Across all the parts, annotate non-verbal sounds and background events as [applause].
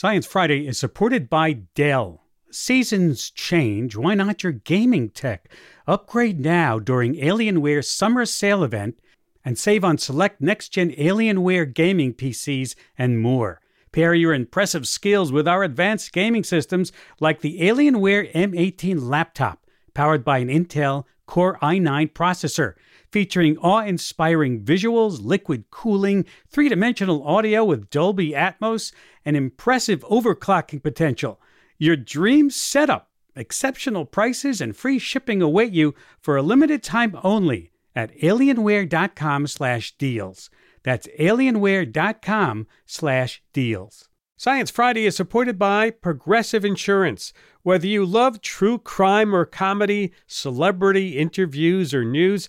Science Friday is supported by Dell. Seasons change, why not your gaming tech? Upgrade now during Alienware's summer sale event and save on select next gen Alienware gaming PCs and more. Pair your impressive skills with our advanced gaming systems like the Alienware M18 laptop, powered by an Intel Core i9 processor, featuring awe inspiring visuals, liquid cooling, three dimensional audio with Dolby Atmos, and impressive overclocking potential. Your dream setup. Exceptional prices and free shipping await you for a limited time only at alienware.com slash deals. That's alienware.com slash deals. Science Friday is supported by Progressive Insurance. Whether you love true crime or comedy, celebrity interviews or news,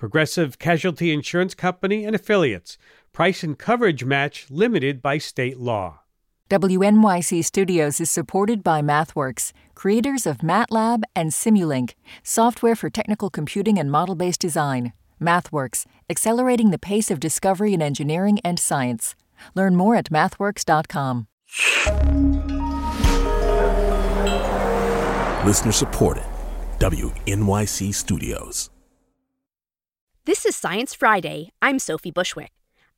Progressive Casualty Insurance Company and affiliates. Price and coverage match limited by state law. WNYC Studios is supported by MathWorks, creators of MATLAB and Simulink, software for technical computing and model based design. MathWorks, accelerating the pace of discovery in engineering and science. Learn more at mathworks.com. Listener supported. WNYC Studios. This is Science Friday. I'm Sophie Bushwick.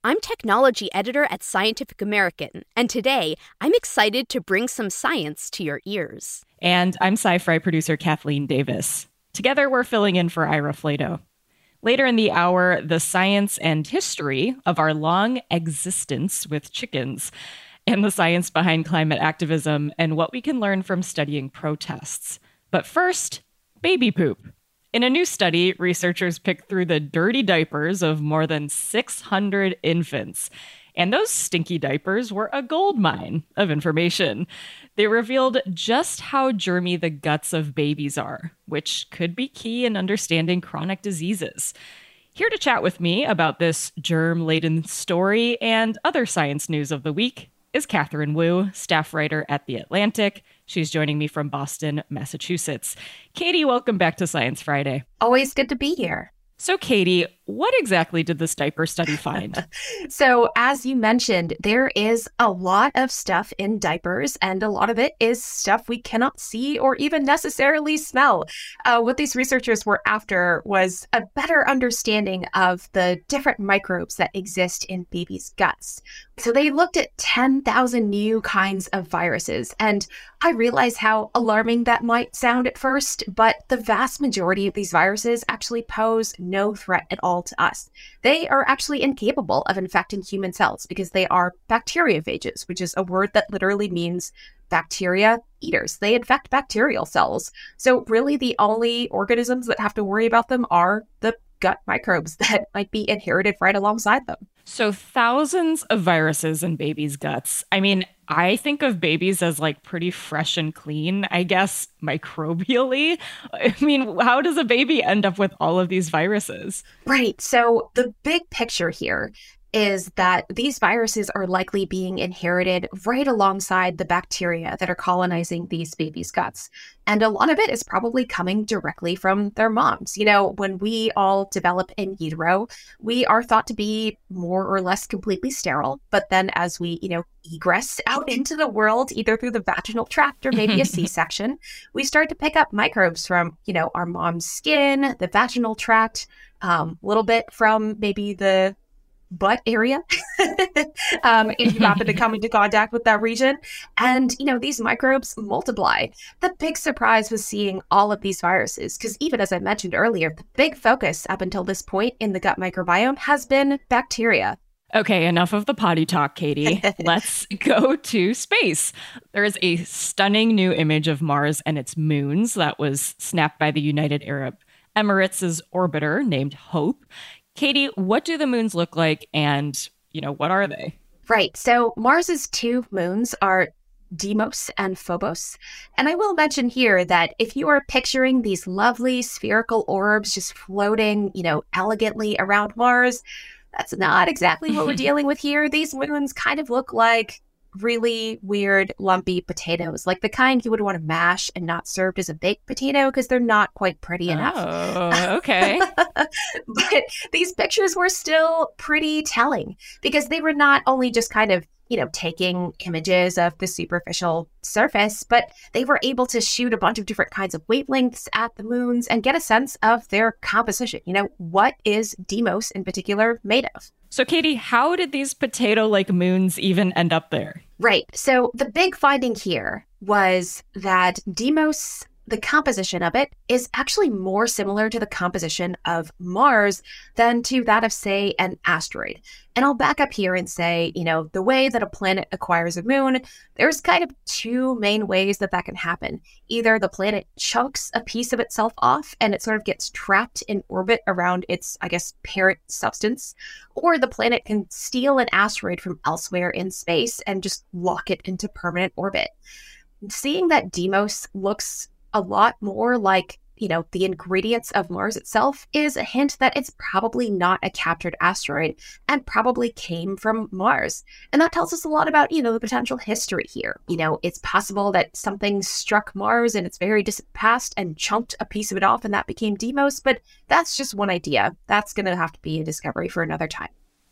I'm technology editor at Scientific American, and today I'm excited to bring some science to your ears. And I'm SciFri producer Kathleen Davis. Together, we're filling in for Ira Flatow. Later in the hour, the science and history of our long existence with chickens, and the science behind climate activism, and what we can learn from studying protests. But first, baby poop. In a new study, researchers picked through the dirty diapers of more than 600 infants. And those stinky diapers were a gold mine of information. They revealed just how germy the guts of babies are, which could be key in understanding chronic diseases. Here to chat with me about this germ laden story and other science news of the week is Katherine Wu, staff writer at The Atlantic. She's joining me from Boston, Massachusetts. Katie, welcome back to Science Friday. Always good to be here. So, Katie, what exactly did this diaper study find? [laughs] so, as you mentioned, there is a lot of stuff in diapers, and a lot of it is stuff we cannot see or even necessarily smell. Uh, what these researchers were after was a better understanding of the different microbes that exist in babies' guts. So they looked at 10,000 new kinds of viruses. And I realize how alarming that might sound at first, but the vast majority of these viruses actually pose no threat at all to us. They are actually incapable of infecting human cells because they are bacteriophages, which is a word that literally means bacteria eaters. They infect bacterial cells. So, really, the only organisms that have to worry about them are the gut microbes [laughs] that might be inherited right alongside them. So, thousands of viruses in babies' guts. I mean, I think of babies as like pretty fresh and clean, I guess, [laughs] microbially. I mean, how does a baby end up with all of these viruses? Right. So, the big picture here is that these viruses are likely being inherited right alongside the bacteria that are colonizing these babies' guts. And a lot of it is probably coming directly from their moms. You know, when we all develop in utero, we are thought to be more or less completely sterile. But then as we, you know, egress out into the world, either through the vaginal tract or maybe a [laughs] C section, we start to pick up microbes from, you know, our mom's skin, the vaginal tract, um, a um, little bit from maybe the butt area [laughs] um, if you happen to [laughs] come into contact with that region. And, you know, these microbes multiply. The big surprise was seeing all of these viruses, because even as I mentioned earlier, the big focus up until this point in the gut microbiome has been bacteria. Okay, enough of the potty talk, Katie. [laughs] Let's go to space. There is a stunning new image of Mars and its moons that was snapped by the United Arab Emirates' orbiter named Hope. Katie, what do the moons look like and, you know, what are they? Right. So Mars's two moons are Deimos and Phobos. And I will mention here that if you are picturing these lovely spherical orbs just floating, you know, elegantly around Mars, that's not exactly what we're [laughs] dealing with here. These moons kind of look like really weird, lumpy potatoes, like the kind you would want to mash and not served as a baked potato because they're not quite pretty enough. Oh, [laughs] okay. but these pictures were still pretty telling because they were not only just kind of you know, taking images of the superficial surface, but they were able to shoot a bunch of different kinds of wavelengths at the moons and get a sense of their composition. You know, what is Deimos in particular made of? So, Katie, how did these potato like moons even end up there? Right. So, the big finding here was that Deimos the composition of it is actually more similar to the composition of Mars than to that of, say, an asteroid. And I'll back up here and say, you know, the way that a planet acquires a moon, there's kind of two main ways that that can happen. Either the planet chunks a piece of itself off and it sort of gets trapped in orbit around its, I guess, parent substance, or the planet can steal an asteroid from elsewhere in space and just lock it into permanent orbit. Seeing that Deimos looks a lot more like you know, the ingredients of Mars itself is a hint that it's probably not a captured asteroid and probably came from Mars. And that tells us a lot about, you know, the potential history here. You know, it's possible that something struck Mars in its very distant past and chunked a piece of it off and that became Deimos, but that's just one idea. That's going to have to be a discovery for another time.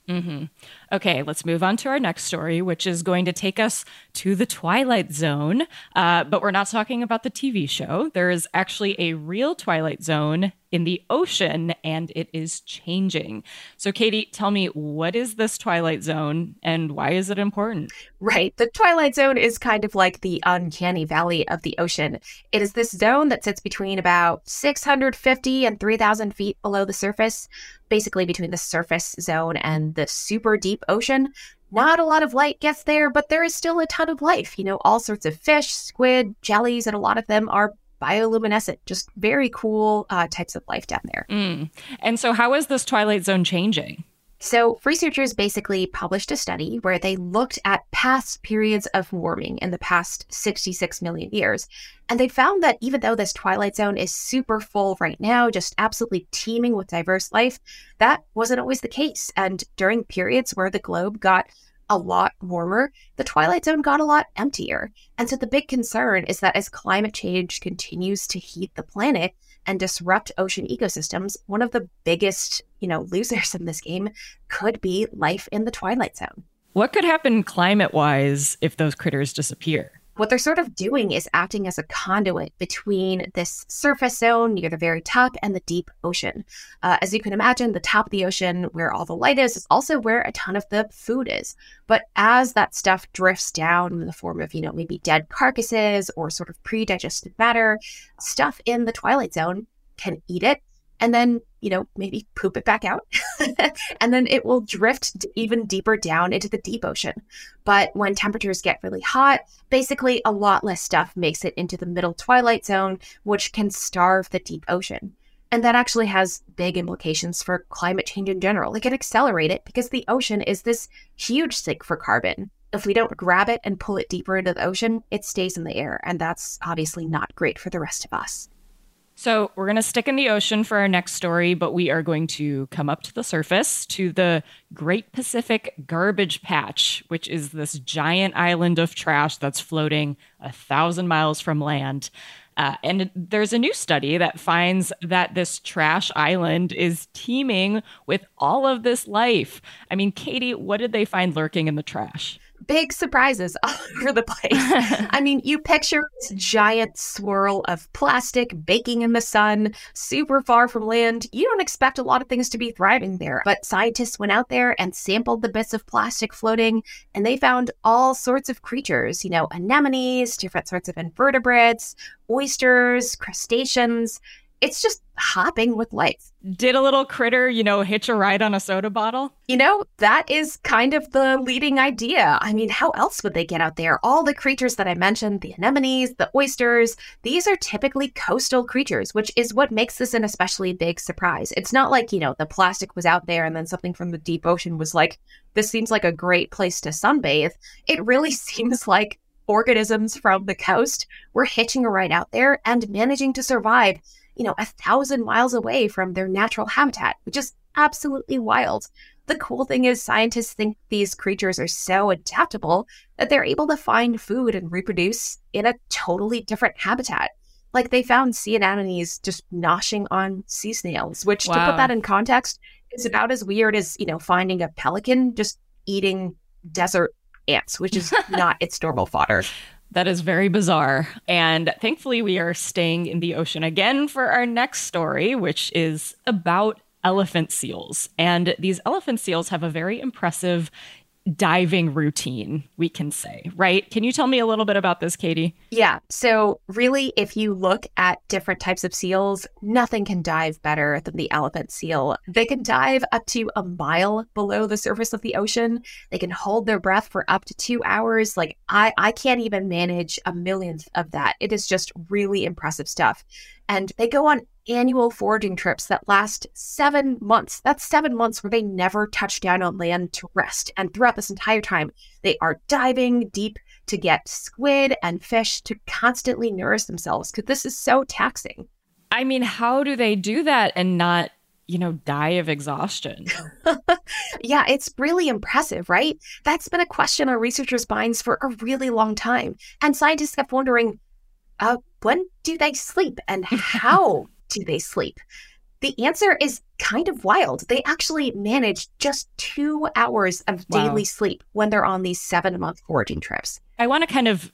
Mm-hmm. Okay, let's move on to our next story, which is going to take us to the Twilight Zone. Uh, but we're not talking about the TV show. There is actually a real Twilight Zone in the ocean, and it is changing. So, Katie, tell me, what is this Twilight Zone and why is it important? Right. The Twilight Zone is kind of like the uncanny valley of the ocean. It is this zone that sits between about 650 and 3,000 feet below the surface, basically between the surface zone and the super deep ocean. Not a lot of light gets there, but there is still a ton of life. You know, all sorts of fish, squid, jellies, and a lot of them are bioluminescent, just very cool uh, types of life down there. Mm. And so, how is this twilight zone changing? So, researchers basically published a study where they looked at past periods of warming in the past 66 million years. And they found that even though this twilight zone is super full right now, just absolutely teeming with diverse life, that wasn't always the case. And during periods where the globe got a lot warmer, the twilight zone got a lot emptier. And so the big concern is that as climate change continues to heat the planet and disrupt ocean ecosystems, one of the biggest, you know, losers in this game could be life in the twilight zone. What could happen climate wise if those critters disappear? What they're sort of doing is acting as a conduit between this surface zone near the very top and the deep ocean. Uh, as you can imagine, the top of the ocean, where all the light is, is also where a ton of the food is. But as that stuff drifts down in the form of, you know, maybe dead carcasses or sort of pre digested matter, stuff in the twilight zone can eat it and then, you know, maybe poop it back out. [laughs] and then it will drift even deeper down into the deep ocean. But when temperatures get really hot, basically a lot less stuff makes it into the middle twilight zone, which can starve the deep ocean. And that actually has big implications for climate change in general. It can accelerate it because the ocean is this huge sink for carbon. If we don't grab it and pull it deeper into the ocean, it stays in the air. And that's obviously not great for the rest of us. So we're going to stick in the ocean for our next story, but we are going to come up to the surface to the Great Pacific Garbage Patch, which is this giant island of trash that's floating a thousand miles from land. Uh, and there's a new study that finds that this trash island is teeming with all of this life. I mean, Katie, what did they find lurking in the trash? Big surprises [laughs] all over the place. [laughs] I mean, you picture this giant swirl of plastic baking in the sun, super far from land. You don't expect a lot of things to be thriving there. But scientists went out there and sampled the bits of plastic floating, and they found all sorts of creatures, you know, anemones, different sorts of invertebrates, oysters, crustaceans it's just hopping with life. Did a little critter, you know, hitch a ride on a soda bottle? You know, that is kind of the leading idea. I mean, how else would they get out there? All the creatures that I mentioned, the anemones, the oysters, these are typically coastal creatures, which is what makes this an especially big surprise. It's not like, you know, the plastic was out there and then something from the deep ocean was like, this seems like a great place to sunbathe. It really [laughs] seems like organisms from the coast were hitching a ride out there and managing to survive, you know, a thousand miles away from their natural habitat, which is absolutely wild. The cool thing is, scientists think these creatures are so adaptable that they're able to find food and reproduce in a totally different habitat. Like they found sea anemones just noshing on sea snails, which wow. to put that in context is about as weird as, you know, finding a pelican just eating desert ants, which is [laughs] not its normal fodder. That is very bizarre. And thankfully, we are staying in the ocean again for our next story, which is about elephant seals. And these elephant seals have a very impressive diving routine, we can say, right? Can you tell me a little bit about this, Katie? Yeah. So, really, if you look at different types of seals, nothing can dive better than the elephant seal. They can dive up to a mile below the surface of the ocean. They can hold their breath for up to two hours. Like, I, I can't even manage a millionth of that. It is just really impressive stuff. And they go on annual foraging trips that last seven months. That's seven months where they never touch down on land to rest. And throughout this entire time, they are diving deep to get squid and fish to constantly nourish themselves because this is so taxing. I mean, how do they do that and not, you know, die of exhaustion? [laughs] yeah, it's really impressive, right? That's been a question on researchers' minds for a really long time. And scientists kept wondering uh, when do they sleep and [laughs] how do they sleep? The answer is kind of wild. They actually manage just two hours of wow. daily sleep when they're on these seven month foraging trips. I want to kind of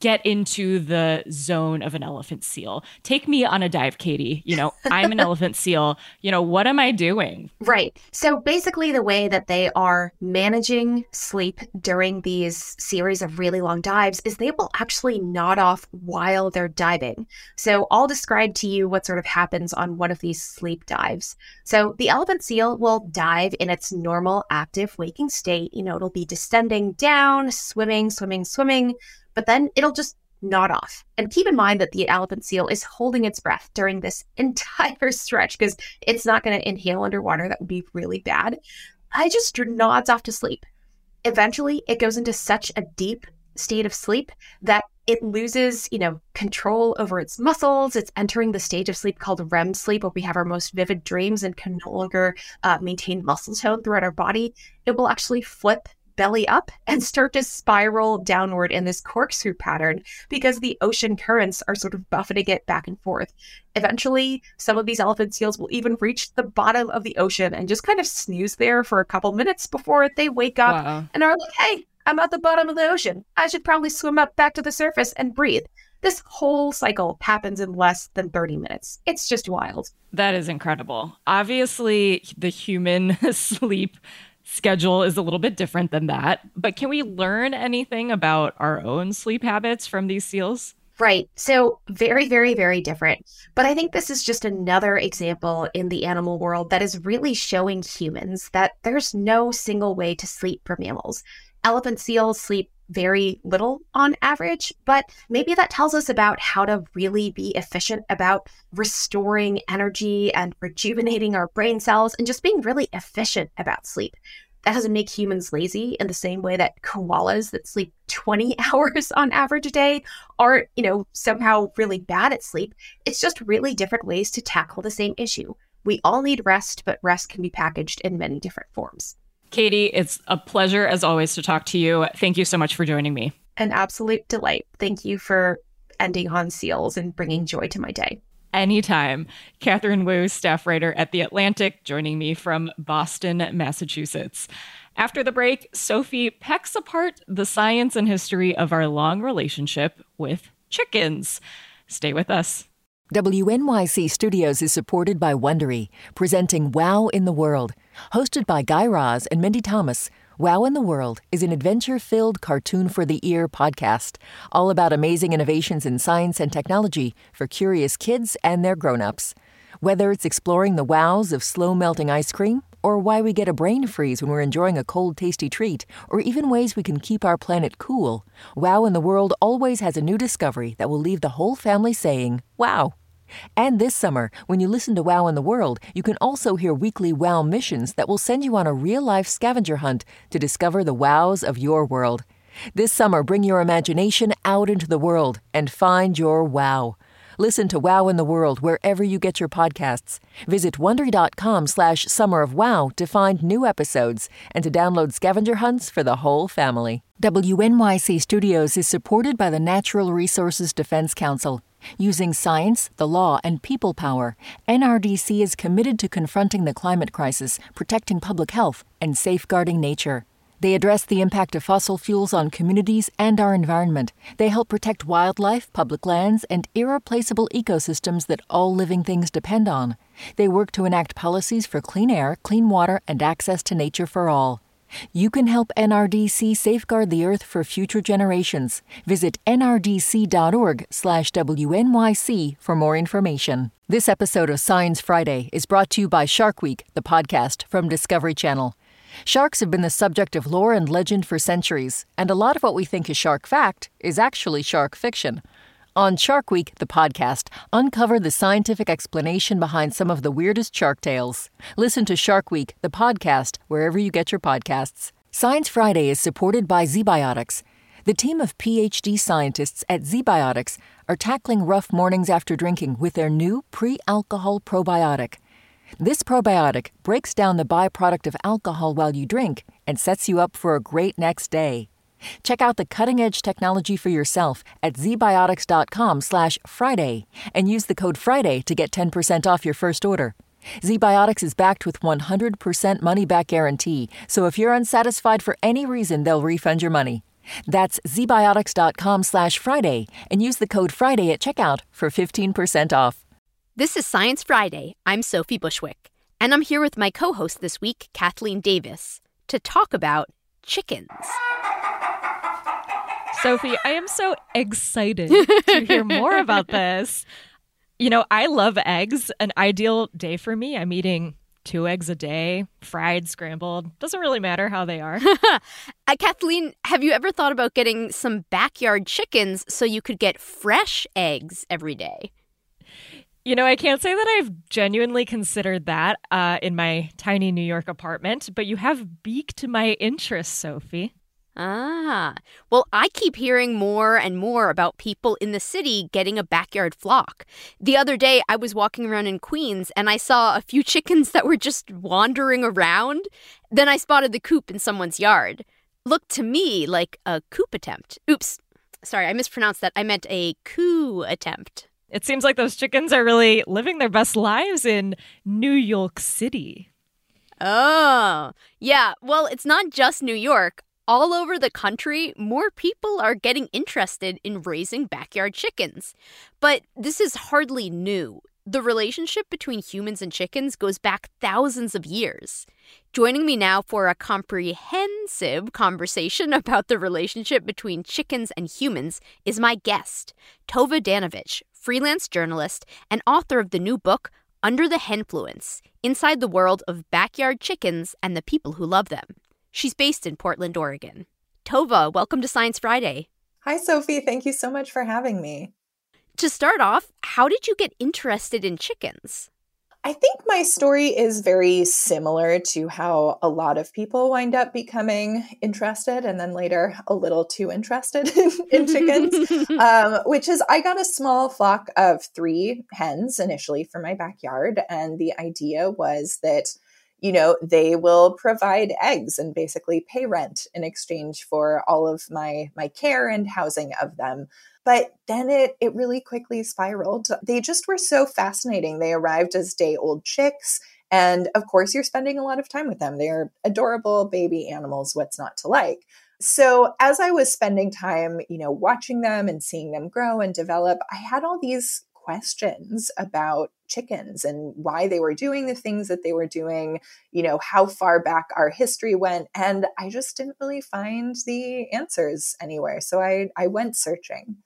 get into the zone of an elephant seal. Take me on a dive, Katie. You know, [laughs] I'm an elephant seal. You know, what am I doing? Right. So basically, the way that they are managing sleep during these series of really long dives is they will actually nod off while they're diving. So I'll describe to you what sort of happens on one of these sleep dives. So the elephant seal will dive in its normal active waking state. You know, it'll be descending down, swimming, swimming, swimming but then it'll just nod off. And keep in mind that the elephant seal is holding its breath during this [laughs] entire stretch because it's not going to inhale underwater. That would be really bad. I just nods off to sleep. Eventually, it goes into such a deep state of sleep that it loses, you know, control over its muscles. It's entering the stage of sleep called REM sleep, where we have our most vivid dreams and can no longer uh, maintain muscle tone throughout our body. It will actually flip belly up and start to spiral downward in this corkscrew pattern because the ocean currents are sort of buffeting it back and forth. Eventually, some of these elephant seals will even reach the bottom of the ocean and just kind of snooze there for a couple minutes before they wake up wow. and are like, hey, I'm at the bottom of the ocean. I should probably swim up back to the surface and breathe. This whole cycle happens in less than 30 minutes. It's just wild. That is incredible. Obviously, the human [laughs] sleep schedule is a little bit different than that. But can we learn anything about our own sleep habits from these seals? Right. So, very, very, very different. But I think this is just another example in the animal world that is really showing humans that there's no single way to sleep for mammals. Elephant seals sleep very little on average, but maybe that tells us about how to really be efficient about restoring energy and rejuvenating our brain cells and just being really efficient about sleep. That doesn't make humans lazy in the same way that koalas that sleep 20 [laughs] hours on average a day are, you know, somehow really bad at sleep. It's just really different ways to tackle the same issue. We all need rest, but rest can be packaged in many different forms. Katie, it's a pleasure as always to talk to you. Thank you so much for joining me. An absolute delight. Thank you for ending on seals and bringing joy to my day. Anytime. Katherine Wu, staff writer at The Atlantic, joining me from Boston, Massachusetts. After the break, Sophie pecks apart the science and history of our long relationship with chickens. Stay with us. WNYC Studios is supported by Wondery, presenting Wow in the World. Hosted by Guy Raz and Mindy Thomas, Wow in the World is an adventure filled cartoon for the ear podcast, all about amazing innovations in science and technology for curious kids and their grown ups. Whether it's exploring the wows of slow melting ice cream, or why we get a brain freeze when we're enjoying a cold, tasty treat, or even ways we can keep our planet cool, Wow in the World always has a new discovery that will leave the whole family saying, Wow! And this summer, when you listen to Wow in the World, you can also hear weekly Wow missions that will send you on a real life scavenger hunt to discover the wows of your world. This summer, bring your imagination out into the world and find your wow. Listen to Wow in the World wherever you get your podcasts. Visit Wondery.com slash Summer of Wow to find new episodes and to download scavenger hunts for the whole family. WNYC Studios is supported by the Natural Resources Defense Council. Using science, the law, and people power, NRDC is committed to confronting the climate crisis, protecting public health, and safeguarding nature. They address the impact of fossil fuels on communities and our environment. They help protect wildlife, public lands, and irreplaceable ecosystems that all living things depend on. They work to enact policies for clean air, clean water, and access to nature for all. You can help NRDC safeguard the earth for future generations. Visit nrdc.org/wnyc for more information. This episode of Science Friday is brought to you by Shark Week, the podcast from Discovery Channel. Sharks have been the subject of lore and legend for centuries, and a lot of what we think is shark fact is actually shark fiction. On Shark Week, the podcast, uncover the scientific explanation behind some of the weirdest shark tales. Listen to Shark Week, the podcast, wherever you get your podcasts. Science Friday is supported by ZBiotics. The team of PhD scientists at ZBiotics are tackling rough mornings after drinking with their new pre alcohol probiotic. This probiotic breaks down the byproduct of alcohol while you drink and sets you up for a great next day. Check out the cutting-edge technology for yourself at zbiotics.com slash Friday and use the code Friday to get 10% off your first order. ZBiotics is backed with 100% money-back guarantee, so if you're unsatisfied for any reason, they'll refund your money. That's zbiotics.com slash Friday and use the code Friday at checkout for 15% off. This is Science Friday. I'm Sophie Bushwick, and I'm here with my co host this week, Kathleen Davis, to talk about chickens. Sophie, I am so excited to hear more [laughs] about this. You know, I love eggs. An ideal day for me, I'm eating two eggs a day, fried, scrambled. Doesn't really matter how they are. [laughs] uh, Kathleen, have you ever thought about getting some backyard chickens so you could get fresh eggs every day? You know, I can't say that I've genuinely considered that uh, in my tiny New York apartment, but you have beaked my interest, Sophie. Ah, well, I keep hearing more and more about people in the city getting a backyard flock. The other day, I was walking around in Queens and I saw a few [laughs] chickens that were just wandering around. Then I spotted the coop in someone's yard. Looked to me like a coop attempt. Oops, sorry, I mispronounced that. I meant a coup attempt. It seems like those chickens are really living their best lives in New York City. Oh, yeah. Well, it's not just New York. All over the country, more people are getting interested in raising backyard chickens. But this is hardly new. The relationship between humans and chickens goes back thousands of years. Joining me now for a comprehensive conversation [laughs] about the relationship between chickens and humans is my guest, Tove Danovich, freelance journalist and author of the new book, Under the Henfluence Inside the World of Backyard Chickens and the People Who Love Them. She's based in Portland, Oregon. Tove, welcome to Science Friday. Hi, Sophie. Thank you so much for having me. To start off, how did you get interested in chickens? I think my story is very similar to how a lot of people wind up becoming interested and then later a little too interested in, [laughs] in chickens, [laughs] um, which is I got a small flock of three hens initially for my backyard. And the idea was that you know they will provide eggs and basically pay rent in exchange for all of my my care and housing of them but then it it really quickly spiraled. They just were so fascinating. They arrived as day old chicks. And of course, you're spending a lot of time with them. They're adorable baby animals. What's not to like? So, as I was spending time, you know, watching them and seeing them grow and develop, I had all these questions about chickens and why they were doing the things that they were doing, you know, how far back our history went. And I just didn't really find the answers anywhere. So I, I went searching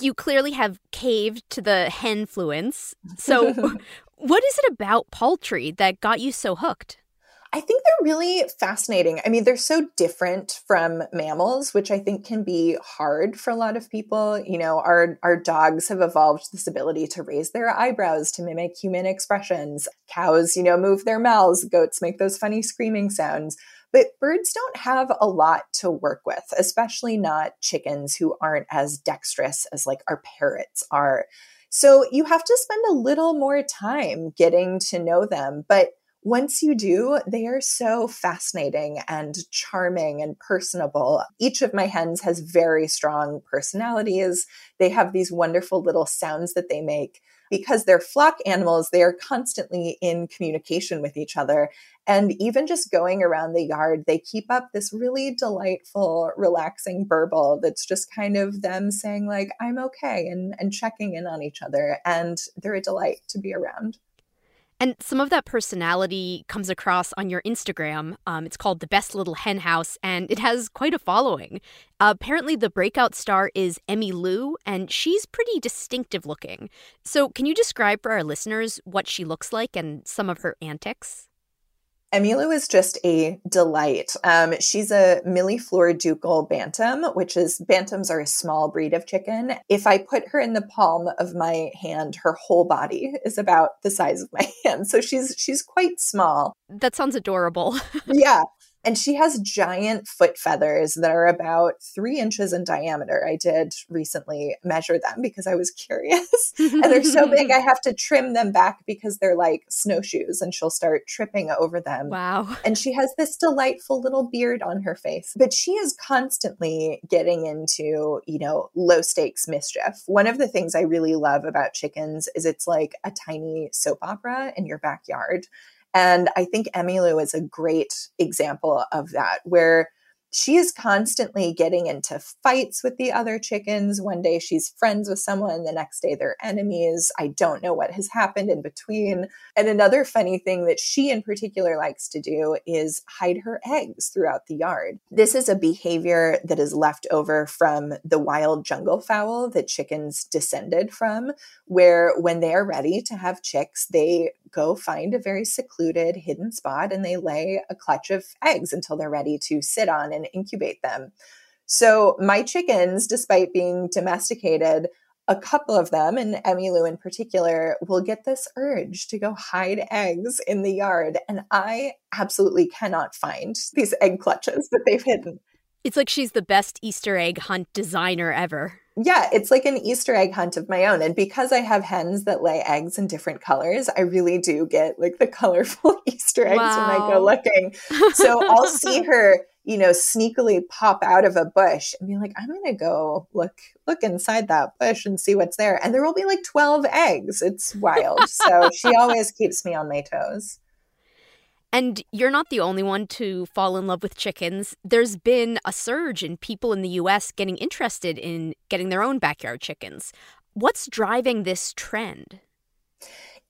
you clearly have caved to the henfluence. So, [laughs] what is it about poultry that got you so hooked? I think they're really fascinating. I mean, they're so different from mammals, which I think can be hard for a lot of people. You know, our our dogs have evolved this ability to raise their eyebrows to mimic human expressions. Cows, you know, move their mouths. Goats make those funny screaming sounds. But birds don't have a lot to work with, especially not chickens who aren't as dexterous as like our parrots are. So you have to spend a little more time getting to know them. But once you do, they are so fascinating and charming and personable. Each of my hens has very strong personalities. They have these wonderful little sounds that they make. Because they're flock animals, they are constantly in communication with each other. And even just going around the yard, they keep up this really delightful, relaxing burble that's just kind of them saying, like, I'm okay, and, and checking in on each other. And they're a delight to be around. And some of that personality comes across on your Instagram. Um, it's called The Best Little Hen House, and it has quite a following. Apparently, the breakout star is Emmy Lou, and she's pretty distinctive looking. So, can you describe for our listeners what she looks like and some of her antics? Emilu is just a delight. Um, she's a millefleur d'Uccle bantam, which is bantams are a small breed of chicken. If I put her in the palm of my hand, her whole body is about the size of my [laughs] hand. So she's she's quite small. That sounds adorable. [laughs] yeah. And she has giant foot feathers that are about three inches in diameter. I did recently measure them because I was curious. [laughs] and they're so big, I have to trim them back because they're like snowshoes and she'll start tripping over them. Wow. And she has this delightful little beard on her face. But she is constantly getting into, you know, low stakes mischief. One of the things I really love about chickens is it's like a tiny soap opera in your backyard. And I think Emilu is a great example of that, where she is constantly getting into fights with the other chickens. One day she's friends with someone, the next day they're enemies. I don't know what has happened in between. And another funny thing that she in particular likes to do is hide her eggs throughout the yard. This is a behavior that is left over from the wild jungle fowl that chickens descended from, where when they are ready to have chicks, they go find a very secluded, hidden spot and they lay a clutch of eggs until they're ready to sit on and incubate them. So, my chickens, despite being domesticated, a couple of them, and Emilu in particular, will get this urge to go hide eggs in the yard. And I absolutely cannot find these egg clutches that they've hidden. It's like she's the best Easter egg hunt designer ever yeah, it's like an Easter egg hunt of my own. And because I have hens that lay eggs in different colors, I really do get like the colorful [laughs] Easter eggs wow. when I go looking. [laughs] So I'll see her, you know, sneakily pop out of a bush and be like, I'm going to go look look inside that bush and see what's there. And there will be like 12 eggs. It's wild. so she [laughs] always keeps me on my toes. And you're not the only one to fall in love with chickens. There's been a surge in people in the US getting interested in getting their own backyard chickens. What's driving this trend?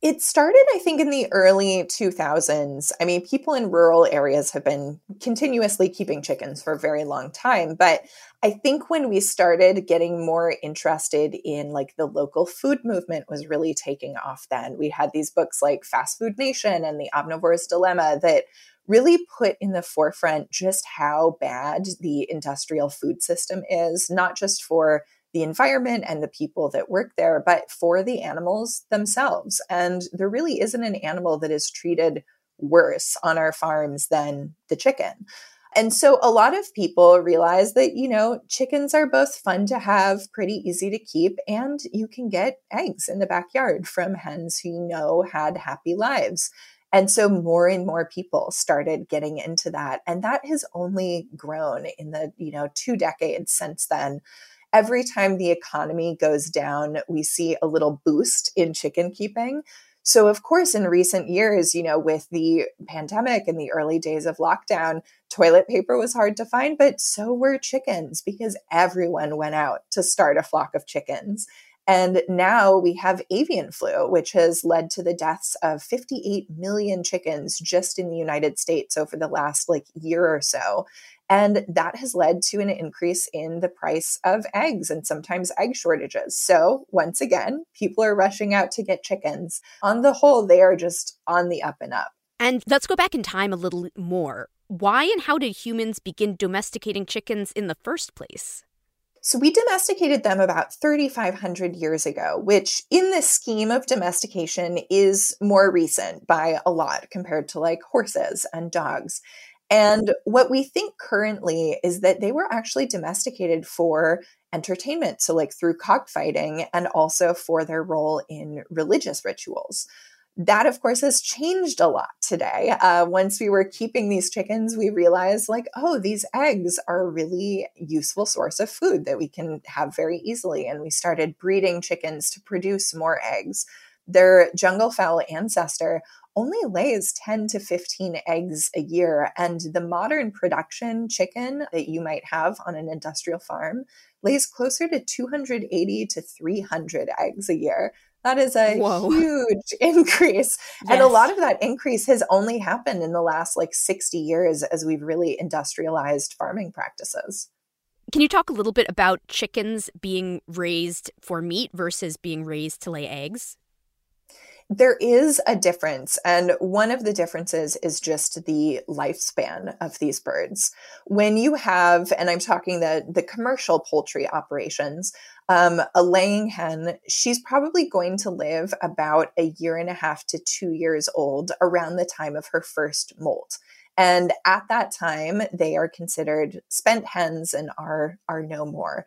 It started, I think, in the early 2000s. I mean, people in rural areas have been continuously keeping chickens for a very long time. But I think when we started getting more interested in like the local food movement was really taking off then. We had these books like Fast Food Nation and The Omnivore's Dilemma that really put in the forefront just how bad the industrial food system is, not just for the environment and the people that work there, but for the animals themselves. And there really isn't an animal that is treated worse on our farms than the chicken. And so a lot of people realize that, you know, chickens are both fun to have, pretty easy to keep, and you can get eggs in the backyard from hens who you know had happy lives. And so more and more people started getting into that. And that has only grown in the, you know, two decades since then every time the economy goes down, we see a little boost in chicken keeping. So, of course, in recent years, you know, with the pandemic and the early days of lockdown, toilet paper was hard to find, but so were chickens because everyone went out to start a flock of chickens. And now we have avian flu, which has led to the deaths of 58 million chickens just in the United States over the last like year or so. And that has led to an increase in the price of eggs and sometimes egg shortages. So, once again, people are rushing out to get chickens. On the whole, they are just on the up and up. And let's go back in time a little more. Why and how did humans begin domesticating chickens in the first place? So we domesticated them about 3,500 years ago, which in the scheme of domestication is more recent by a lot compared to like horses and dogs. And what we think currently is that they were actually domesticated for entertainment. So, like through cockfighting and also for their role in religious rituals. That, of course, has changed a lot today. Uh, once we were keeping these chickens, we realized, like, oh, these eggs are a really useful source of food that we can have very easily. And we started breeding chickens to produce more eggs. Their jungle fowl ancestor only lays 10 to 15 eggs a year. And the modern production chicken that you might have on an industrial farm lays closer to 280 to 300 eggs a year. That is a Whoa. [laughs] huge increase. Yes. And a lot of that increase has only happened in the last like 60 years as we've really industrialized farming practices. Can you talk a little bit about chickens being raised for meat versus being raised to lay eggs? There is a difference, and one of the differences is just the lifespan of these birds. When you have, and I'm talking the the commercial poultry operations, um, a laying hen, she's probably going to live about a year and a half to two years old around the time of her first molt. And at that time, they are considered spent hens and are, are no more.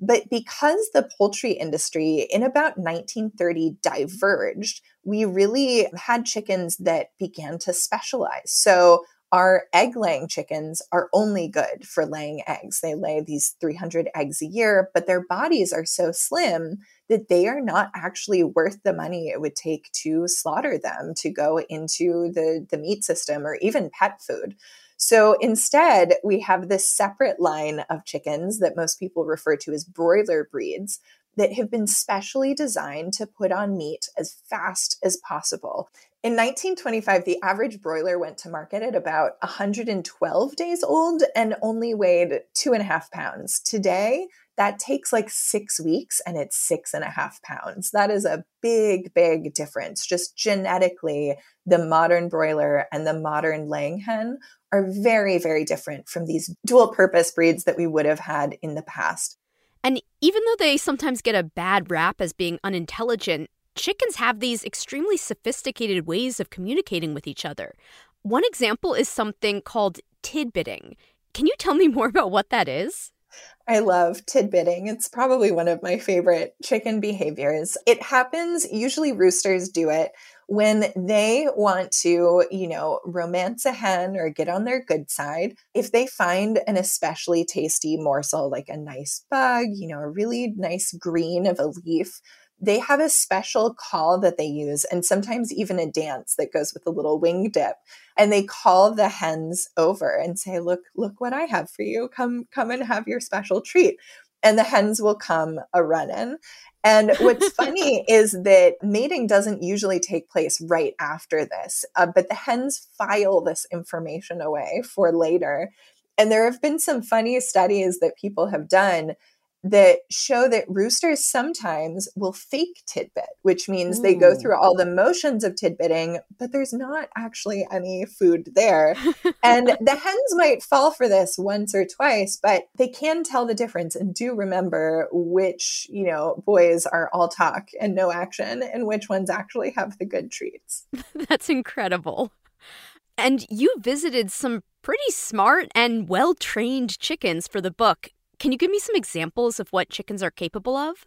But because the poultry industry in about 1930 diverged, we really had chickens that began to specialize. So our egg laying chickens are only good for laying eggs. They lay these 300 eggs a year, but their bodies are so slim that they are not actually worth the money it would take to slaughter them to go into the, the meat system or even pet food. So instead, we have this separate line of chickens that most people refer to as broiler breeds that have been specially designed to put on meat as fast as possible. In 1925, the average broiler went to market at about 112 days old and only weighed two and a half pounds. Today, that takes like six weeks and it's six and a half pounds. That is a big, big difference. Just genetically, the modern broiler and the modern laying hen are very, very different from these dual purpose breeds that we would have had in the past. And even though they sometimes get a bad rap as being unintelligent, chickens have these extremely sophisticated ways of communicating with each other. One example is something called tidbitting. Can you tell me [laughs] more about what that is? I love tidbitting. It's probably one of my favorite chicken behaviors. It happens, usually roosters do it when they want to, you know, romance a hen or get on their good side. If they find an especially tasty morsel, like a nice bug, you know, a really nice green of a leaf, they have a special call that they use and sometimes even a dance that goes with a little wing dip and they call the hens over and say look look what i have for you come come and have your special treat and the hens will come a running and what's [laughs] funny is that mating doesn't usually take place right after this uh, but the hens file this information away for later. And there have been some funny studies that people have done that show that roosters sometimes will fake tidbit, which means Ooh. they go mm. through all the motions of tidbitting, but there's not actually any food there. and [laughs] the hens might fall for this once or twice, but they can tell the difference and do remember which, you know, boys are all talk and no action and which ones actually have the good treats. [laughs] That's incredible. And you visited some pretty smart and well trained chickens for the book. Can you give me some examples of what chickens are capable of?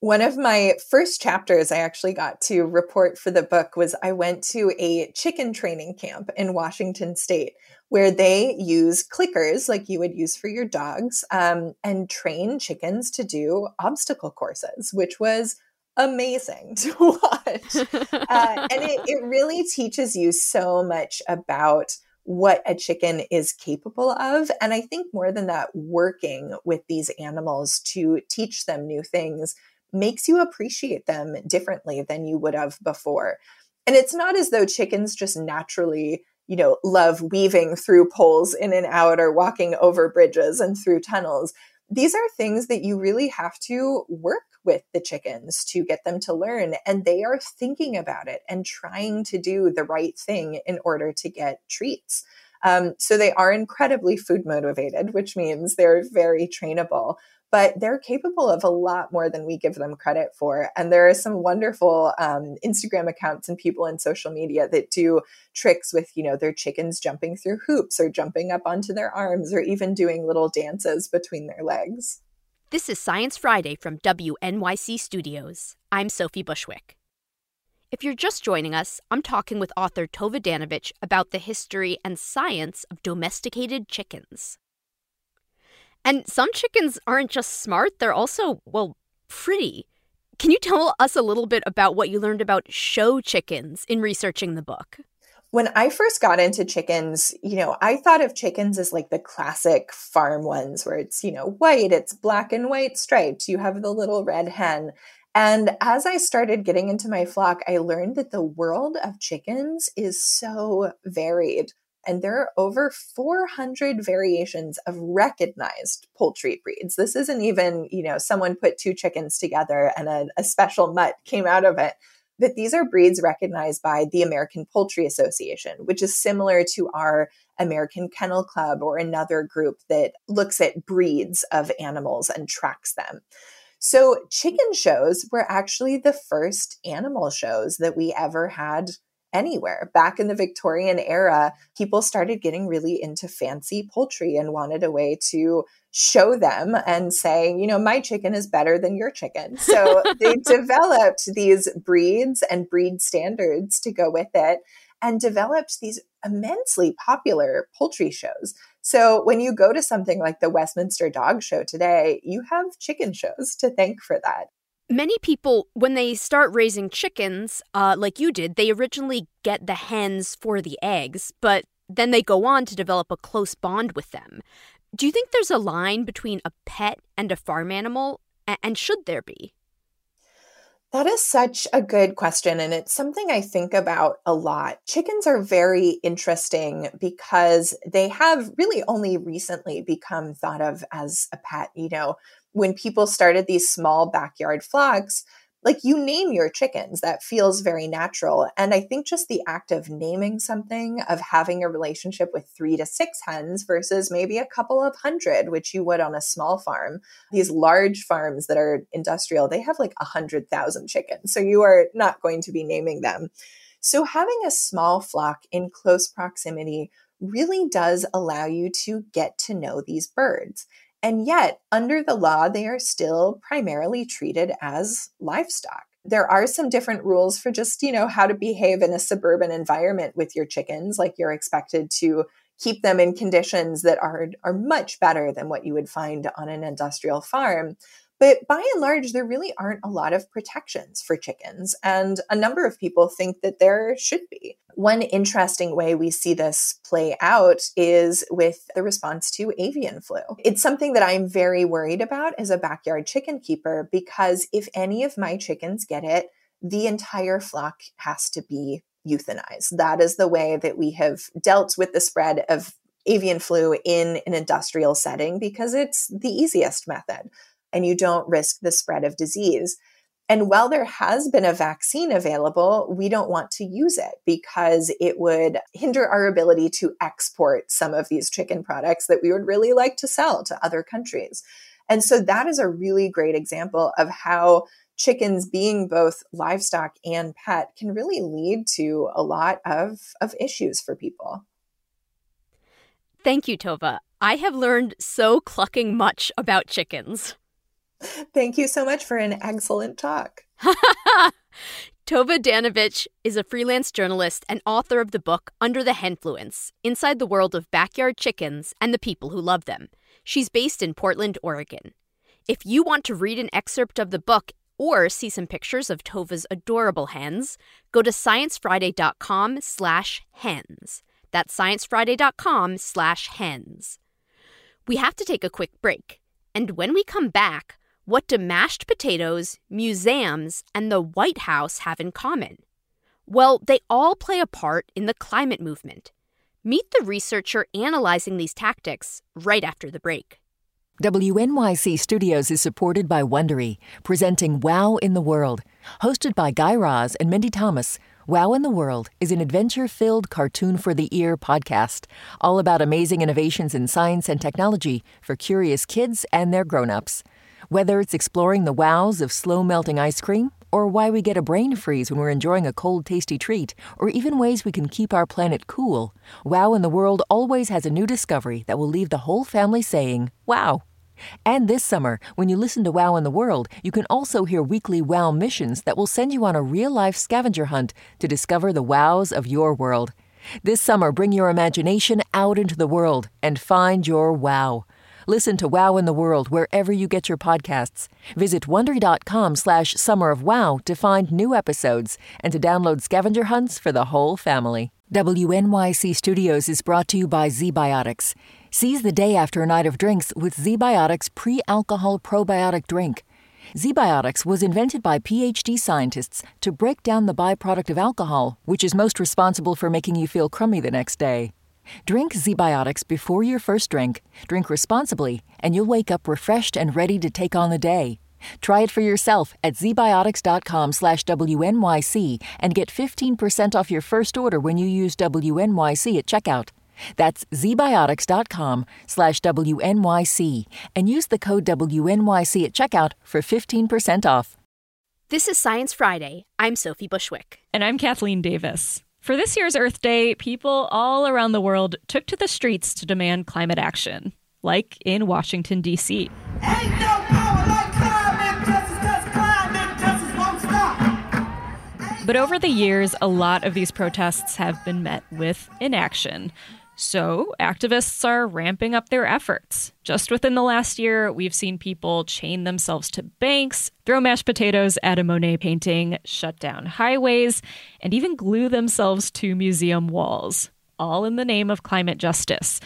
One of my first chapters I actually got to report for the book was I went to a chicken training camp in Washington state where they use clickers like you would use for your dogs um, and train chickens to do obstacle courses, which was amazing [laughs] to watch. [laughs] uh, and it, it really teaches you so much about what a chicken is capable of. And I think more than that, working with these animals to teach them new things makes you appreciate them differently than you would have before. And it's not as though chickens just naturally, you know, love weaving through poles in and out or walking over bridges and through tunnels. These are things that you really have to work with the chickens to get them to learn. And they are thinking about it and trying to do the right thing in order to get treats. Um, so they are incredibly food motivated, which means they're very trainable. but they're capable of a lot more than we give them credit for. And there are some wonderful um, Instagram accounts and people in social media that do tricks with, you know, their chickens jumping through hoops or jumping up onto their arms or even doing little dances between their legs. This is Science Friday from WNYC Studios. I'm Sophie Bushwick. If you're just joining us, I'm talking with author Tove Danovich about the history and science of domesticated chickens. And some chickens aren't just smart, they're also, well, pretty. Can you tell us a little bit about what you learned about show chickens in researching the book? When I first got into chickens, you know, I thought of chickens as like the classic farm ones where it's, you know, white, it's black and white stripes, you have the little red hen. And as I started getting into my flock, I learned that the world of chickens is so varied and there are over 400 variations of recognized poultry breeds. This isn't even, you know, someone put two chickens together and a, a special mutt came out of it. But these are breeds recognized by the American Poultry Association, which is similar to our American Kennel Club or another group that looks at breeds of animals and tracks them. So, chicken shows were actually the first animal shows that we ever had anywhere. Back in the Victorian era, people started getting really into fancy poultry and wanted a way to show them and say, you know, my chicken is better than your chicken. So they [laughs] developed these breeds and breed standards to go with it and developed these immensely popular poultry shows. So when you go to something like the Westminster Dog Show today, you have chicken shows to thank for that. Many people, when they start raising chickens, uh, like you did, they originally get the hens for the eggs, but then they go on to develop a close bond with them. Do you think there's a line between a pet and a farm animal? and should there be? That is such a good question. And it's something I think about a lot. Chickens are very interesting because they have really only recently become thought of as a pet. You know, when people started these small backyard flocks, like you name your chickens that feels very natural. And i think just the act of naming something of having a relationship with three to six hens versus maybe a couple of hundred which you would on a small farm these large farms that are industrial they have like a hundred thousand chickens so you are not going to be naming them. So having a small flock in close proximity really does allow you to get to know these birds and yet, under the law, they are still primarily treated as livestock. There are some different rules for just, you know, how to behave in a suburban environment with your chickens. Like you're expected to keep them in conditions that are, are much better than what you would find on an industrial farm. But by and large, there really aren't a lot of protections for chickens. And a number of people think that there should be. One interesting way we see this play out is with the response to avian flu. It's something that I'm very worried about as a backyard chicken keeper because if any of my chickens get it, the entire flock has to be euthanized. That is the way that we have dealt with the spread of avian flu in an industrial setting because it's the easiest method and you don't risk the spread of disease. And while there has been a vaccine available, we don't want to use it because it would hinder our ability to export some of these chicken products that we would really like to sell to other countries. And so that is a really great example of how chickens being both livestock and pet can really lead to a lot of, of issues for people. Thank you, Tove. I have learned so clucking much about chickens. Thank you so much for an excellent talk. [laughs] Tove Danovich is a freelance journalist and author of the book Under the Henfluence Inside the World of Backyard Chickens and the People Who Love Them. She's based in Portland, Oregon. If you want to read an excerpt of the book or see some pictures of Tove's adorable hens, go to sciencefriday.com slash hens. That's sciencefriday.com slash hens. We have to take a quick break. And when we come back, what do mashed potatoes, museums, and the White House have in common? Well, they all play a part in the climate movement. Meet the researcher analyzing these tactics right after the break. WNYC Studios is supported by Wondery, presenting Wow in the World. Hosted by Guy Raz and Mindy Thomas, Wow in the World is an adventure filled cartoon for the ear podcast, all about amazing innovations in science and technology for curious kids and their grown ups. Whether it's exploring the wows of slow melting ice cream, or why we get a brain freeze when we're enjoying a cold, tasty treat, or even ways we can keep our planet cool, Wow in the World always has a new discovery that will leave the whole family saying, Wow. And this summer, when you listen to Wow in the World, you can also hear weekly Wow missions that will send you on a real life scavenger hunt to discover the wows of your world. This summer, bring your imagination out into the world and find your wow. Listen to Wow in the World wherever you get your podcasts. Visit wondery.com slash summer of wow to find new episodes and to download scavenger hunts for the whole family. WNYC Studios is brought to you by ZBiotics. Seize the day after a night of drinks with ZBiotics pre-alcohol probiotic drink. ZBiotics was invented by PhD scientists to break down the byproduct of alcohol, which is most responsible for making you feel crummy the next day. Drink ZBiotics before your first drink, drink responsibly, and you'll wake up refreshed and ready to take on the day. Try it for yourself at zbiotics.com slash WNYC and get 15% off your first order when you use WNYC at checkout. That's zbiotics.com slash WNYC and use the code WNYC at checkout for 15% off. This is Science Friday. I'm Sophie Bushwick. And I'm Kathleen Davis. For this year's Earth Day, people all around the world took to the streets to demand climate action, like in Washington, D.C. But over the years, a lot of these protests have been met with inaction. So, activists are ramping up their efforts. Just within the last year, we've seen people chain themselves to banks, throw mashed potatoes at a Monet painting, shut down highways, and even glue themselves to museum walls, all in the name of climate justice.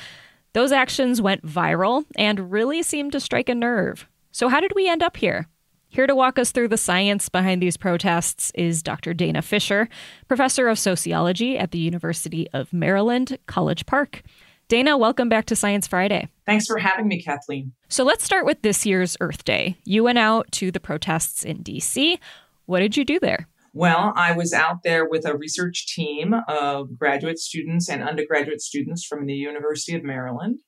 Those actions went viral and really seemed to strike a nerve. So, how did we end up here? Here to walk us through the science behind these protests is Dr. Dana Fisher, professor of sociology at the University of Maryland, College Park. Dana, welcome back to Science Friday. Thanks for having me, Kathleen. So let's start with this year's Earth Day. You went out to the protests in DC. What did you do there? Well, I was out there with a research team of graduate students and undergraduate students from the University of Maryland.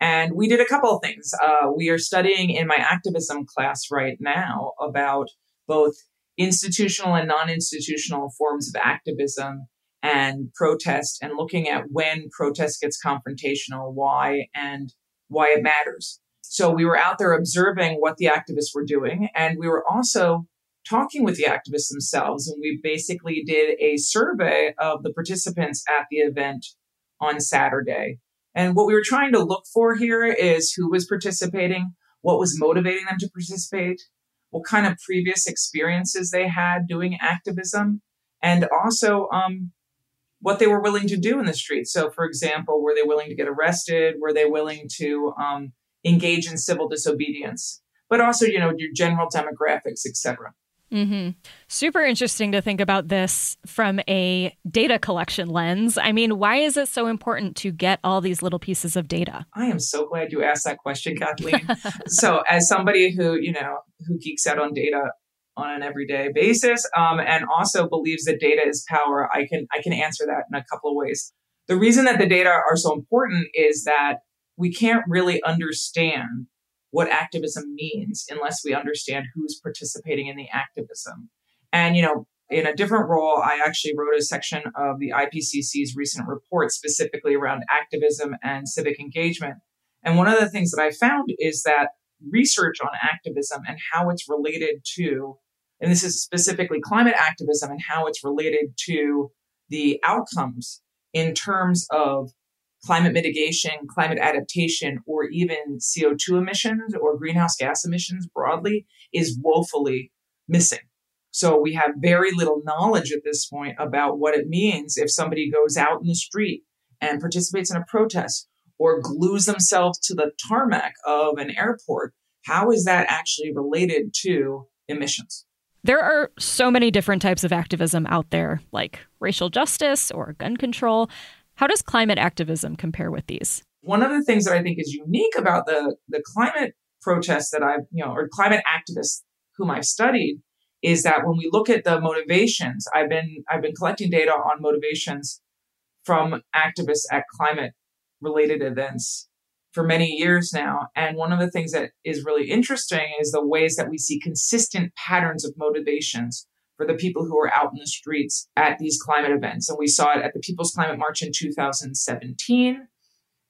And we did a couple of things. Uh, we are studying in my activism class right now about both institutional and non institutional forms of activism and protest and looking at when protest gets confrontational, why, and why it matters. So we were out there observing what the activists were doing, and we were also talking with the activists themselves. And we basically did a survey of the participants at the event on Saturday. And what we were trying to look for here is who was participating, what was motivating them to participate, what kind of previous experiences they had doing activism, and also um, what they were willing to do in the streets. So, for example, were they willing to get arrested? Were they willing to um, engage in civil disobedience? But also, you know, your general demographics, etc. Mm-hmm. Super interesting to think about this from a data collection lens. I mean, why is it so important to get all these little pieces of data? I am so glad you asked that question, Kathleen. [laughs] so, as somebody who, you know, who geeks out on data on an everyday basis um, and also believes that data is power, I can I can answer that in a couple of ways. The reason that the data are so important is that we can't really understand what activism means unless we understand who's participating in the activism. And, you know, in a different role, I actually wrote a section of the IPCC's recent report specifically around activism and civic engagement. And one of the things that I found is that research on activism and how it's related to, and this is specifically climate activism and how it's related to the outcomes in terms of climate mitigation, climate adaptation, or even CO2 emissions or greenhouse gas emissions broadly is woefully missing. So we have very little knowledge at this point about what it means if somebody goes out in the street and participates in a protest or glues themselves to the tarmac of an airport. How is that actually related to emissions? There are so many different types of activism out there, like racial justice or gun control. How does climate activism compare with these? One of the things that I think is unique about the, the climate protests that I've, you know, or climate activists whom I've studied is that when we look at the motivations, I've been I've been collecting data on motivations from activists at climate related events for many years now. And one of the things that is really interesting is the ways that we see consistent patterns of motivations for the people who are out in the streets at these climate events. And we saw it at the People's Climate March in 2017,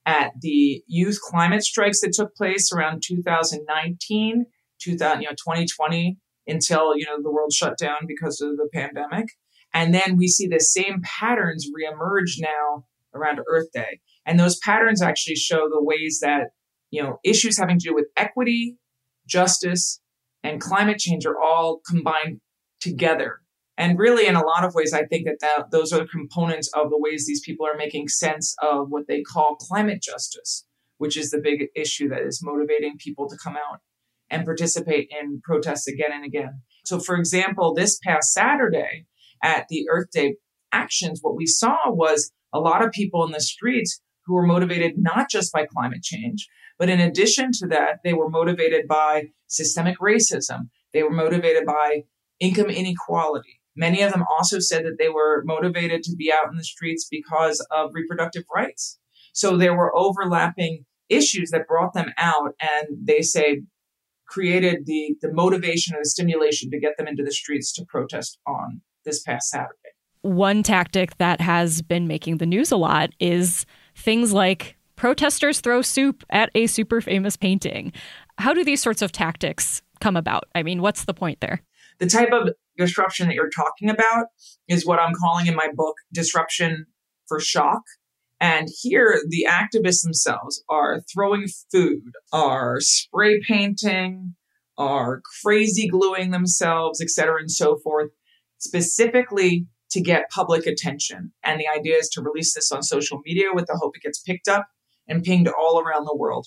at the youth climate strikes that took place around 2019, 2000, you know, 2020 until, you know, the world shut down because of the pandemic. And then we see the same patterns reemerge now around Earth Day. And those patterns actually show the ways that, you know, issues having to do with equity, justice, and climate change are all combined together. And really, in a lot of ways, I think that, that those are the components of the ways these people are making sense of what they call climate justice, which is the big issue that is motivating people to come out and participate in protests again and again. So, for example, this past Saturday at the Earth Day actions, what we saw was a lot of people in the streets who were motivated not just by climate change, but in addition to that, they were motivated by systemic racism. They were motivated by income inequality. Many of them also said that they were motivated to be out in the streets because of reproductive rights. So there were overlapping issues that brought them out and they say created the, the motivation or the stimulation to get them into the streets to protest on this past Saturday. One tactic that has been making the news a lot is things like protesters throw soup at a super famous painting. How do these sorts of tactics come about? I mean, what's the point there? The type of disruption that you're talking about is what I'm calling in my book disruption for shock. And here, the activists themselves are throwing food, are spray painting, are crazy gluing themselves, et cetera, and so forth, specifically to get public attention. And the idea is to release this on social media with the hope it gets picked up and pinged all around the world.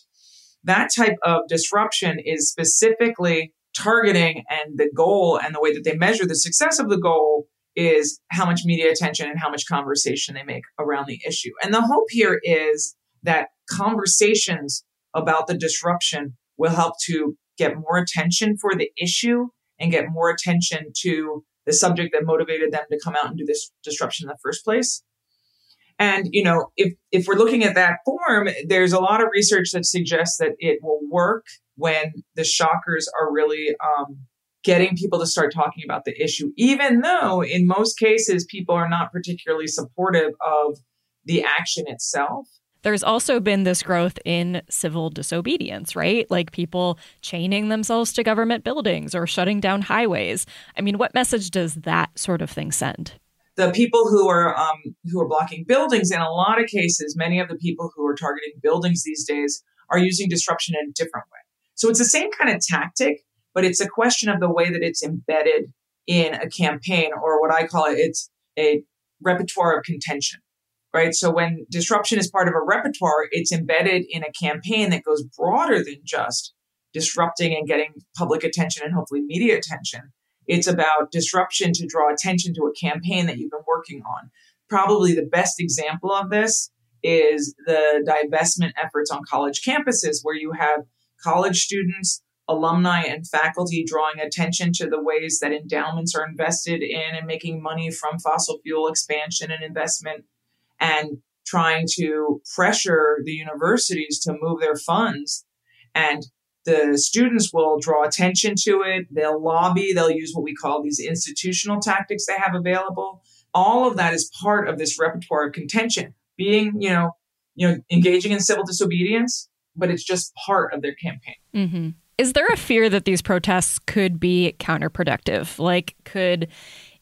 That type of disruption is specifically targeting and the goal and the way that they measure the success of the goal is how much media attention and how much conversation they make around the issue. And the hope here is that conversations about the disruption will help to get more attention for the issue and get more attention to the subject that motivated them to come out and do this disruption in the first place. And, you know, if, if we're looking at that form, there's a lot of research that suggests that it will work when the shockers are really um, getting people to start talking about the issue, even though in most cases people are not particularly supportive of the action itself. There's also been this growth in civil disobedience, right? Like people chaining themselves to government buildings or shutting down highways. I mean, what message does that sort of thing send? The people who are um, who are blocking buildings, in a lot of cases, many of the people who are targeting buildings these days are using disruption in a different way. So it's the same kind of tactic, but it's a question of the way that it's embedded in a campaign, or what I call it, it's a repertoire of contention, right? So when disruption is part of a repertoire, it's embedded in a campaign that goes broader than just disrupting and getting public attention and hopefully media attention. It's about disruption to draw attention to a campaign that you've been working on. Probably the best example of this is the divestment efforts on college campuses, where you have college students, alumni, and faculty drawing attention to the ways that endowments are invested in and making money from fossil fuel expansion and investment, and trying to pressure the universities to move their funds. And the students will draw attention to it. They'll lobby. They'll use what we call these institutional tactics they have available. All of that is part of this repertoire of contention. Being, you know, you know, engaging in civil disobedience, but it's just part of their campaign. Mm-hmm. Is there a fear that these protests could be counterproductive? Like, could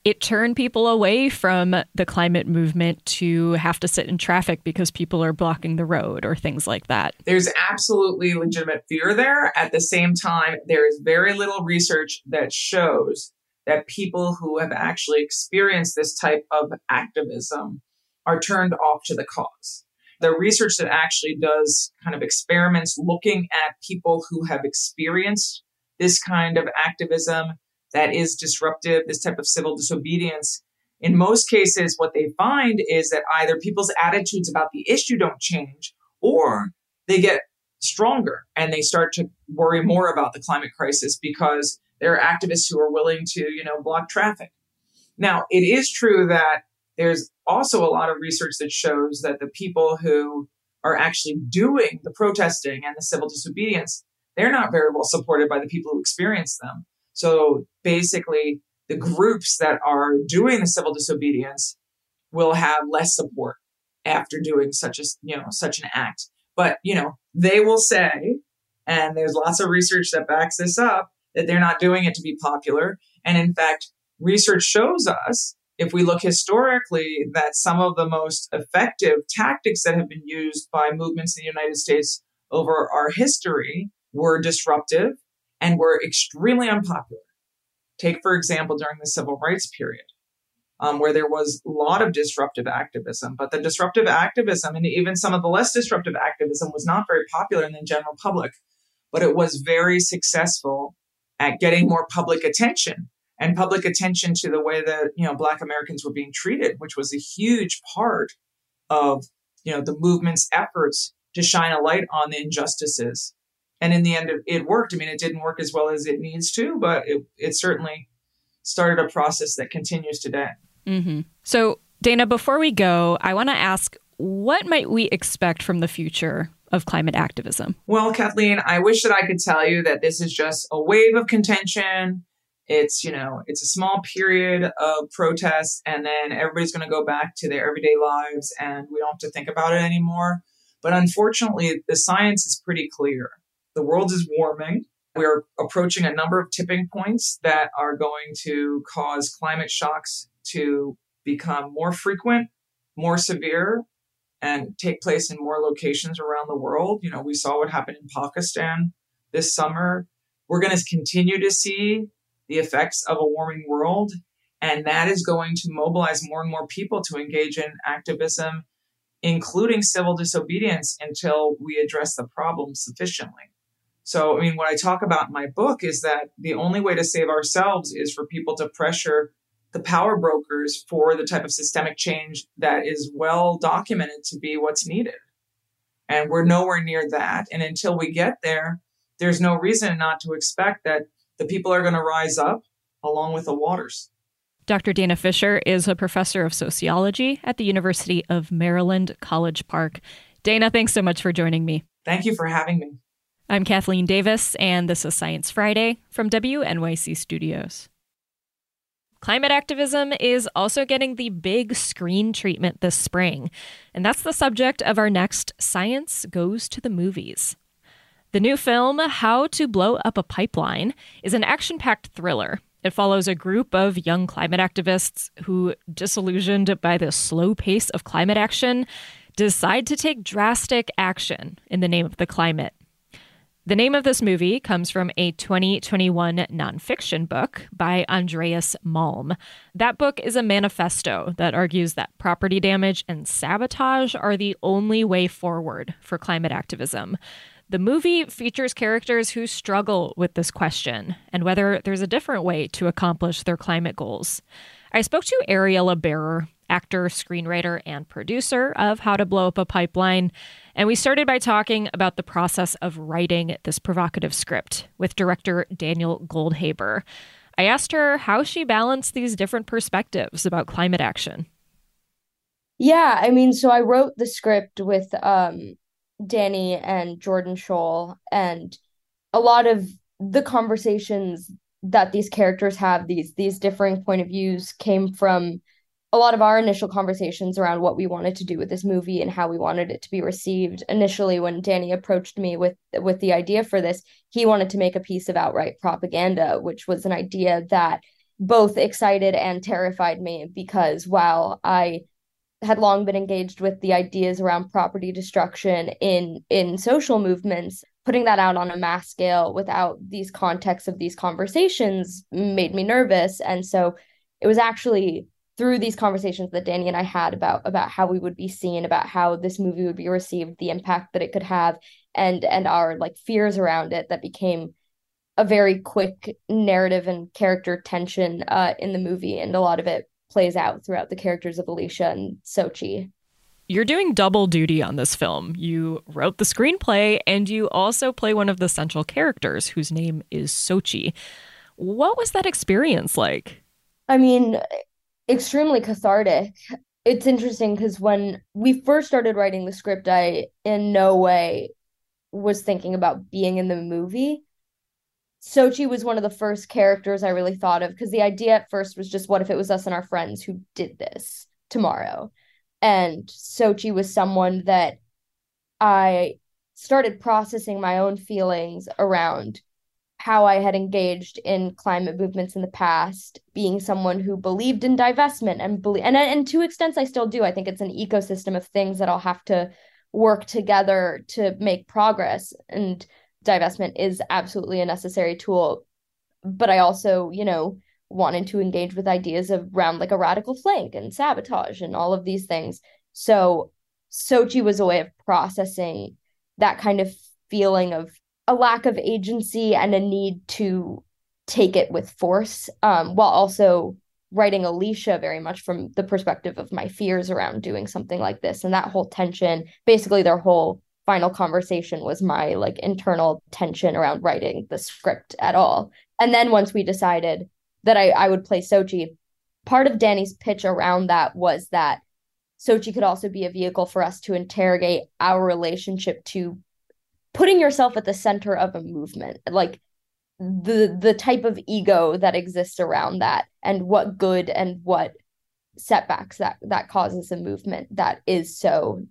it turn people away from the climate movement to have to sit in traffic because people are blocking the road or things like that? There's absolutely legitimate fear there. At the same time, there is very little research that shows that people who have actually experienced this type of activism are turned off to the cause the research that actually does kind of experiments looking at people who have experienced this kind of activism that is disruptive, this type of civil disobedience. In most cases, what they find is that either people's attitudes about the issue don't change or they get stronger and they start to worry more about the climate crisis because there are activists who are willing to, you know, block traffic. Now, it is true that there's also a lot of research that shows that the people who are actually doing the protesting and the civil disobedience, they're not very well supported by the people who experience them. So basically, the groups that are doing the civil disobedience will have less support after doing such a you know such an act. But you know they will say, and there's lots of research that backs this up that they're not doing it to be popular. And in fact, research shows us if we look historically that some of the most effective tactics that have been used by movements in the United States over our history were disruptive and were extremely unpopular. Take, for example, during the civil rights period um, where there was a lot of disruptive activism. But the disruptive activism and even some of the less disruptive activism was not very popular in the general public, but it was very successful at getting more public attention and public attention to the way that you know Black Americans were being treated, which was a huge part of you know the movement's efforts to shine a light on the injustices. And in the end, it worked. I mean, it didn't work as well as it needs to, but it, it certainly started a process that continues today. Mm-hmm. So, Dana, before we go, I want to ask what might we expect from the future of climate activism? Well, Kathleen, I wish that I could tell you that this is just a wave of contention. It's, you know, it's a small period of protest and then everybody's going to go back to their everyday lives and we don't have to think about it anymore. But unfortunately, the science is pretty clear. The world is warming. We're approaching a number of tipping points that are going to cause climate shocks to become more frequent, more severe, and take place in more locations around the world. You know, we saw what happened in Pakistan this summer. We're going to continue to see the effects of a warming world. And that is going to mobilize more and more people to engage in activism, including civil disobedience, until we address the problem sufficiently. So, I mean, what I talk about in my book is that the only way to save ourselves is for people to pressure the power brokers for the type of systemic change that is well documented to be what's needed. And we're nowhere near that. And until we get there, there's no reason not to expect that the people are going to rise up along with the waters. Dr. Dana Fisher is a professor of sociology at the University of Maryland, College Park. Dana, thanks so much for joining me. Thank you for having me. I'm Kathleen Davis, and this is Science Friday from WNYC Studios. Climate activism is also getting the big screen treatment this spring, and that's the subject of our next Science Goes to the Movies. The new film, How to Blow Up a Pipeline, is an action packed thriller. It follows a group of young climate activists who, disillusioned by the slow pace of climate action, decide to take drastic action in the name of the climate. The name of this movie comes from a 2021 nonfiction book by Andreas Malm. That book is a manifesto that argues that property damage and sabotage are the only way forward for climate activism. The movie features characters who struggle with this question and whether there's a different way to accomplish their climate goals. I spoke to Ariela Barer, actor, screenwriter, and producer of How to Blow Up a Pipeline. And we started by talking about the process of writing this provocative script with director Daniel Goldhaber. I asked her how she balanced these different perspectives about climate action. Yeah, I mean, so I wrote the script with um, Danny and Jordan Sjol, and a lot of the conversations that these characters have, these these differing point of views, came from a lot of our initial conversations around what we wanted to do with this movie and how we wanted it to be received. Initially, when Danny approached me with with the idea for this, he wanted to make a piece of outright propaganda, which was an idea that both excited and terrified me because while I had long been engaged with the ideas around property destruction in in social movements putting that out on a mass scale without these contexts of these conversations made me nervous. And so it was actually through these conversations that Danny and I had about about how we would be seen, about how this movie would be received, the impact that it could have, and and our like fears around it that became a very quick narrative and character tension uh, in the movie, and a lot of it plays out throughout the characters of Alicia and Xochitl. You're doing double duty on this film. You wrote the screenplay and you also play one of the central characters whose name is Xochitl. What was that experience like? I mean, extremely cathartic. it's interesting because when we first started writing the script, I in no way was thinking about being in the movie. Xochitl was one of the first characters I really thought of because the idea at first was just what if it was us and our friends who did this tomorrow? And Xochitl was someone that I started processing my own feelings around how I had engaged in climate movements in the past, being someone who believed in divestment and believe and and to extents I still do. I think it's an ecosystem of things that I'll have to work together to make progress. And divestment is absolutely a necessary tool. But I also, you know, wanted to engage with ideas of around like a radical flank and sabotage and all of these things. So Xochitl was a way of processing that kind of feeling of a lack of agency and a need to take it with force um, while also writing Alicia very much from the perspective of my fears around doing something like this and that whole tension basically their whole final conversation was my like internal tension around writing the script at all. And then once we decided that I, I would play Xochitl part of Danny's pitch around that was that Xochitl could also be a vehicle for us to interrogate our relationship to putting yourself at the center of a movement like the the type of ego that exists around that and what good and what setbacks that that causes a movement that is so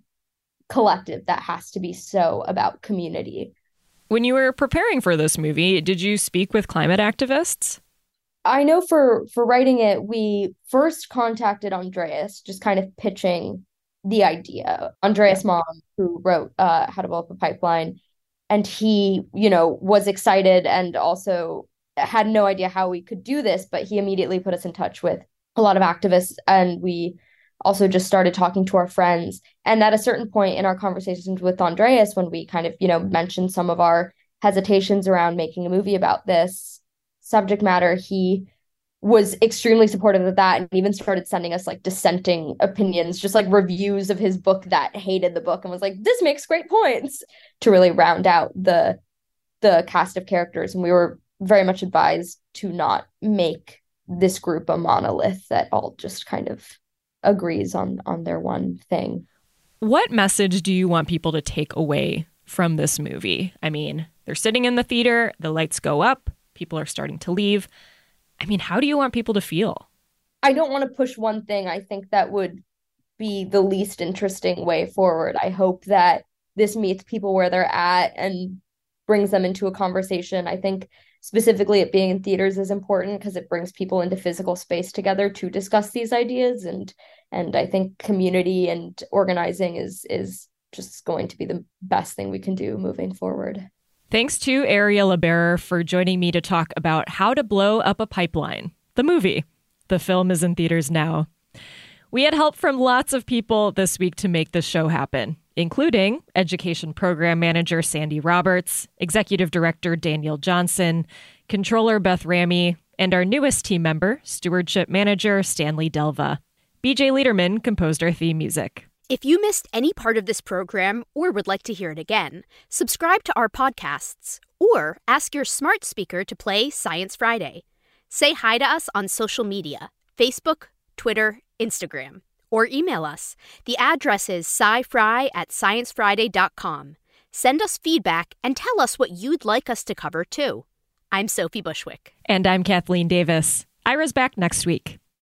collective that has to be so about community. When you were preparing for this movie did you speak with climate activists? I know for for writing it we first contacted andreas just kind of pitching the idea. Andreas malm who wrote uh, how to blow up a pipeline and he you know was excited and also had no idea how we could do this but he immediately put us in touch with a lot of activists and we also just started talking to our friends and at a certain point in our conversations with andreas when we kind of you know mentioned some of our hesitations around making a movie about this subject matter he was extremely supportive of that and even started sending us like dissenting opinions, just like reviews of his book that hated the book and was like, this makes great points to really round out the the cast of characters. And we were very much advised to not make this group a monolith that all just kind of agrees on on their one thing. What message do you want people to take away from this movie? I mean, they're sitting in the theater, the lights go up, people are starting to leave I mean, how do you want people to feel? I don't want to push one thing. I think that would be the least interesting way forward. I hope that this meets people where they're at and brings them into a conversation. I think specifically it being in theaters is important because it brings people into physical space together to discuss these ideas and and I think community and organizing is is just going to be the best thing we can do moving forward. Thanks to Ariela Barer for joining me to talk about How to Blow Up a Pipeline, the movie. The film is in theaters now. We had help from lots of people this week to make this show happen, including Education Program Manager Sandy Roberts, Executive Director Daniel Johnson, Controller Beth Ramey, and our newest team member, Stewardship Manager Stanley Delva. BJ Leiderman composed our theme music. If you missed any part of this program or would like to hear it again, subscribe to our podcasts or ask your smart speaker to play Science Friday. Say hi to us on social media Facebook, Twitter, Instagram, or email us. The address is scifri at sciencefriday.com. Send us feedback and tell us what you'd like us to cover too. I'm Sophie Bushwick. And I'm Kathleen Davis. Ira's back next week.